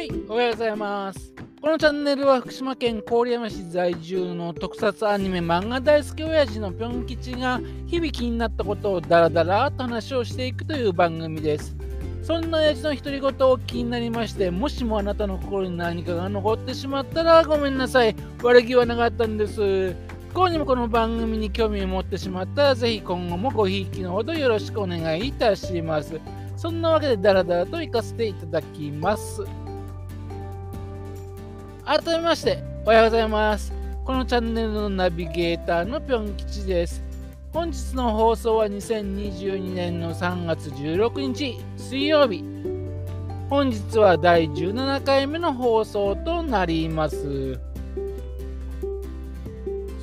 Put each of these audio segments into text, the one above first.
はい、おはようございます。このチャンネルは福島県郡山市在住の特撮アニメ漫画大好き親父のぴょん吉が日々気になったことをダラダラと話をしていくという番組です。そんな親父の独り言を気になりまして、もしもあなたの心に何かが残ってしまったらごめんなさい。悪気はなかったんです。不幸にもこの番組に興味を持ってしまったら、ぜひ今後もごひいきのほどよろしくお願いいたします。そんなわけでダラダラと行かせていただきます。改めまして、おはようございます。このチャンネルのナビゲーターのぴょん吉です。本日の放送は2022年の3月16日水曜日。本日は第17回目の放送となります。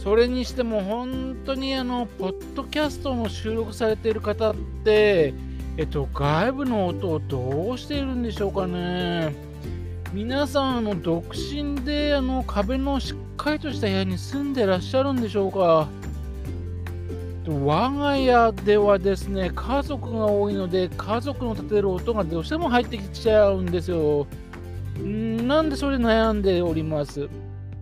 それにしても本当にあの、ポッドキャストの収録されている方って、えっと、外部の音をどうしているんでしょうかね。皆さん、の独身であの壁のしっかりとした部屋に住んでらっしゃるんでしょうか？我が家ではですね、家族が多いので、家族の立てる音がどうしても入ってきちゃうんですよ。なんでそれ悩んでおります？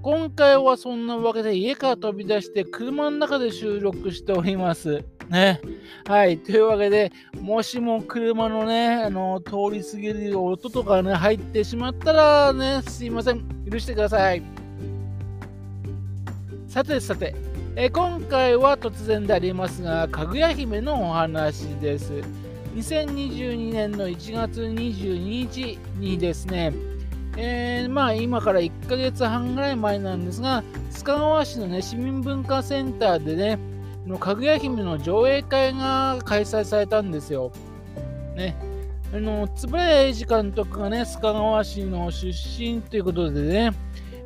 今回はそんなわけで家から飛び出して車の中で収録しております。ね。はい。というわけで、もしも車のね、あの、通り過ぎる音とかね、入ってしまったらね、すいません。許してください。さてさて、え今回は突然でありますが、かぐや姫のお話です。2022年の1月22日にですね、えー、まあ今から1ヶ月半ぐらい前なんですが、須賀川市のね、市民文化センターでね、のかぐや姫の上映会が開催されたんですよ。ね。あの、円谷英二監督がね、須賀川市の出身ということでね、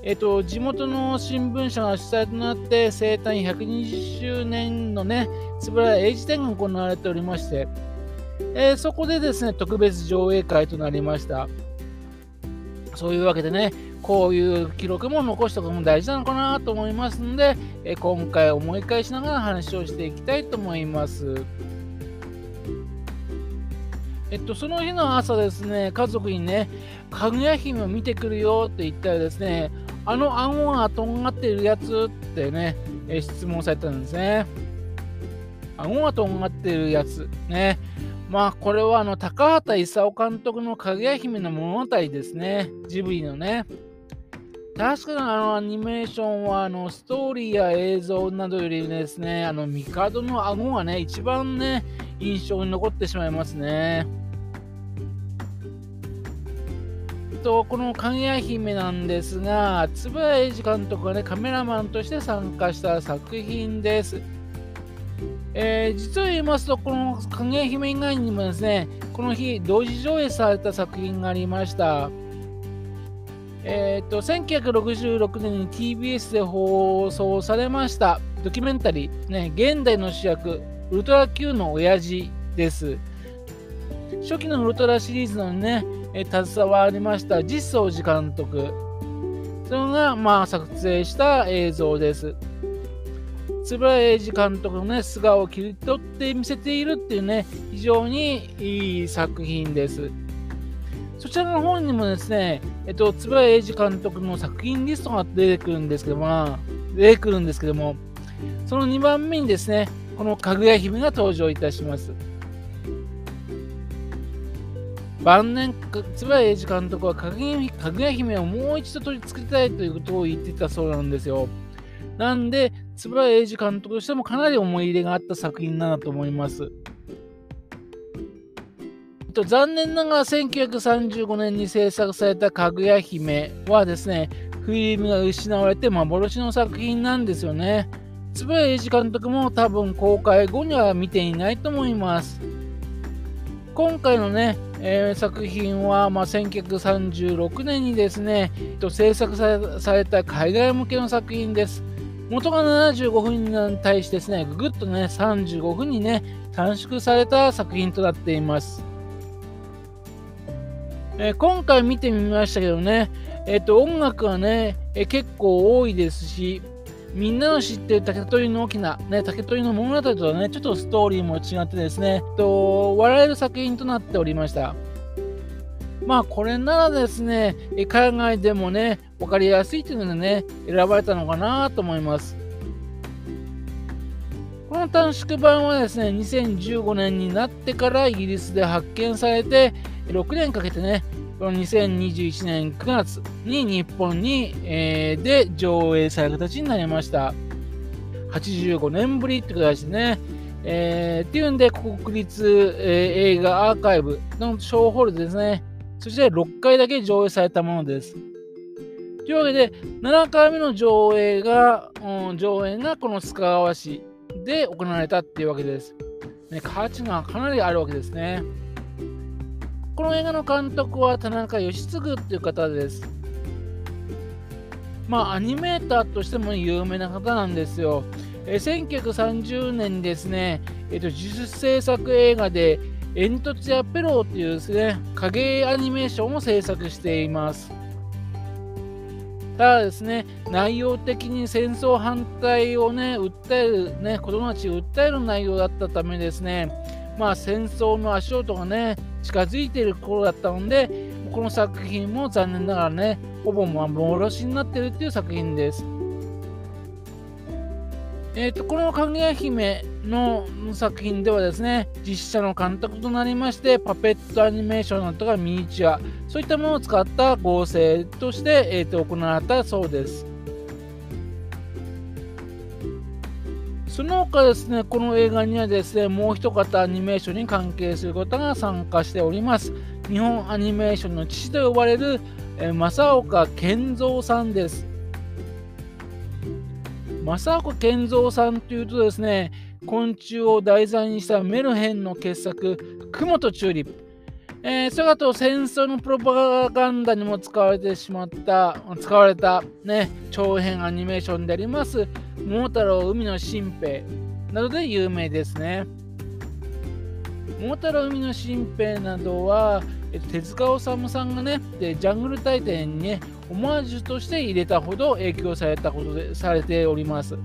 えっと、地元の新聞社が主催となって、生誕120周年のね、円谷英二展が行われておりまして、えーそこでですね、特別上映会となりました。そういうわけでね、こういう記録も残しておくのも大事なのかなと思いますので、え今回思い返しながら話をしていきたいと思います。えっと、その日の朝ですね、家族にね、かぐや姫を見てくるよって言ったらですね、あの顎がとんがっているやつってね、え質問されたんですね。顎がとんがっているやつ。ね。まあ、これはあの、高畑勲監督のかぐや姫の物語ですね。ジブリのね。確かにあのアニメーションはあのストーリーや映像などよりですね、あの帝の顎がね、一番ね、印象に残ってしまいますね。とこのかぐや姫なんですが、円谷英二監督がね、カメラマンとして参加した作品です。えー実を言いますと、このかぐや姫以外にもですね、この日、同時上映された作品がありました。えー、と1966年に TBS で放送されましたドキュメンタリー、ね、現代の主役、ウルトラ Q の親父です。初期のウルトラシリーズのね、えー携わりました実相寺監督。それが、まあ、作成した映像です。円谷英二監督のね、素顔を切り取って見せているっていうね、非常にいい作品です。そちらの方にもですね、えっと、円谷英二監督の作品リストが出てくるんですけども、出てくるんですけども、その2番目にですね、このかぐや姫が登場いたします。晩年、か円谷英二監督はかぐや姫をもう一度取り付けたいということを言ってたそうなんですよ。なんで、円谷英二監督としてもかなり思い入れがあった作品だなと思います。っと残念ながら1935年に制作されたかぐや姫はですね、フィルムが失われて幻の作品なんですよね。円谷英二監督も多分公開後には見ていないと思います。今回のね、えー作品は、まあ、1936年にですね、えっと制作されされた海外向けの作品です。元が75分に対してですね、ぐぐっとね、35分にね、短縮された作品となっています。えー今回見てみましたけどね、えっ、と、音楽はね、えー結構多いですし、みんなの知ってる竹取の大きな、ね、竹取の物語とはね、ちょっとストーリーも違ってですね、えっと笑える作品となっておりました。まあこれならですね、海外でもね、分かりやすいというのでね、選ばれたのかなと思います。この短縮版はですね、2015年になってからイギリスで発見されて、6年かけてね、この2021年9月に日本に、えー、で上映される形になりました。85年ぶりって形でね、えー、っていうんで、国立、えー、映画アーカイブの小ホールですね、そして6回だけ上映されたものです。というわけで、7回目の上映が、うん、上演がこの須賀川市で行われたっていうわけです。ね、価値がかなりあるわけですね。この映画の監督は田中義嗣っていう方です。まあ、アニメーターとしても有名な方なんですよ。え1930年にですね、えーと、自主制作映画で、煙突やペローっていうですね、影アニメーションを制作しています。ただですね、内容的に戦争反対をね、訴える、ね、子供たちを訴える内容だったためですね、まあ戦争の足音がね、近づいている頃だったので、この作品も残念ながらね、ほぼ幻になっているっていう作品です。えーと、このかぐや姫の作品ではですね、実写の監督となりまして、パペットアニメーションとかミニチュア、そういったものを使った合成として、えーと、行われたそうです。その他ですね、この映画にはですね、もう一方アニメーションに関係する方が参加しております。日本アニメーションの父と呼ばれる、え、正岡健三さんです。正岡健三さんというとですね、昆虫を題材にしたメルヘンの傑作、雲とチューリップ。えー、それと戦争のプロパガンダにも使われてしまった、使われた、ね、長編アニメーションであります、桃太郎海の新兵などで有名ですね。桃太郎海の新兵などは、手塚治虫さんがね、でジャングル大帝にね、オマージュとして入れたほど影響されたことでされております。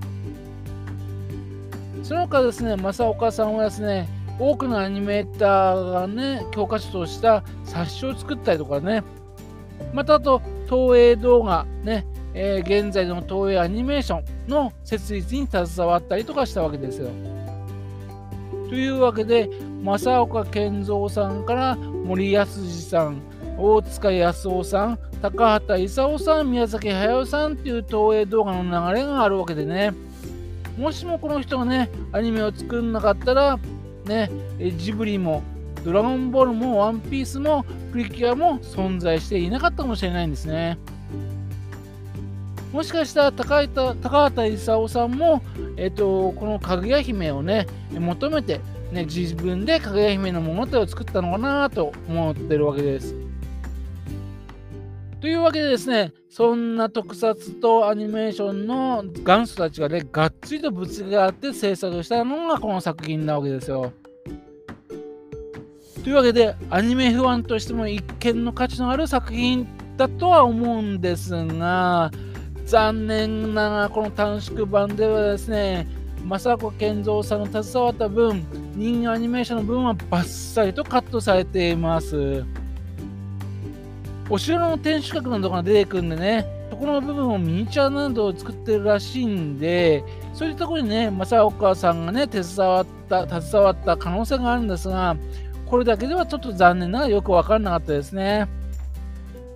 その他ですね、正岡さんはですね、多くのアニメーターがね、教科書とした冊子を作ったりとかね、またあと、東映動画ね、えー、現在の東映アニメーションの設立に携わったりとかしたわけですよ。というわけで、正岡健三さんから森保さん、大塚康夫さん、高畑勲さん、宮崎駿さんっていう東映動画の流れがあるわけでね、もしもこの人がね、アニメを作んなかったら、ね、ジブリも、ドラゴンボールも、ワンピースも、プリキュアも存在していなかったかもしれないんですね。もしかしたら高畑高畑勲さんも、えっと、このかぐや姫をね、求めて、ね、自分でかぐや姫の物語を作ったのかなと思ってるわけです。というわけでですね、そんな特撮とアニメーションの元祖たちがね、がっつりとぶつかって制作したのがこの作品なわけですよ。というわけで、アニメファンとしても一見の価値のある作品だとは思うんですが、残念ながらこの短縮版ではですね、正子健三さんの携わった分、人形アニメーションの分はバッサリとカットされています。お城の天守閣などが出てくるんでね、そこの部分をミニチュアなどを作ってるらしいんで、そういうところにね、正岡さんがね、手伝わった、携わった可能性があるんですが、これだけではちょっと残念ながらよくわからなかったですね。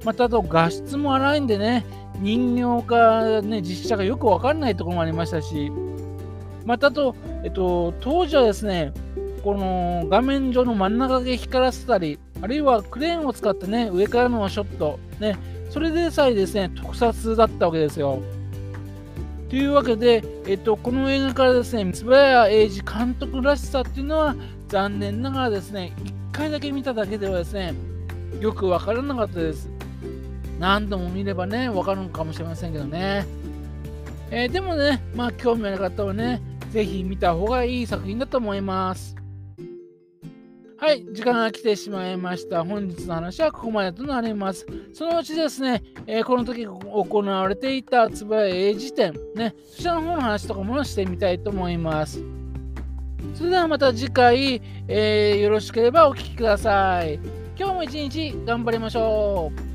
またあと画質も荒いんでね、人形か、ね、実写がよくわかんないところもありましたし、またあと、えっと、当時はですね、この画面上の真ん中で光らせたり、あるいはクレーンを使ってね、上からのショット、ね、それでさえですね、特撮だったわけですよ。というわけで、えっと、この映画からですね、円谷英二監督らしさっていうのは、残念ながらですね、1回だけ見ただけではですね、よくわからなかったです。何度も見ればね、わかるのかもしれませんけどね。えー、でもね、まあ、興味ある方はね、ぜひ見た方がいい作品だと思います。はい、時間が来てしまいました。本日の話はここまでとなります。そのうちですね、えー、この時行われていたつばや英辞典、ね、そちらの方の話とかもしてみたいと思います。それではまた次回、えー、よろしければお聴きください。今日も一日頑張りましょう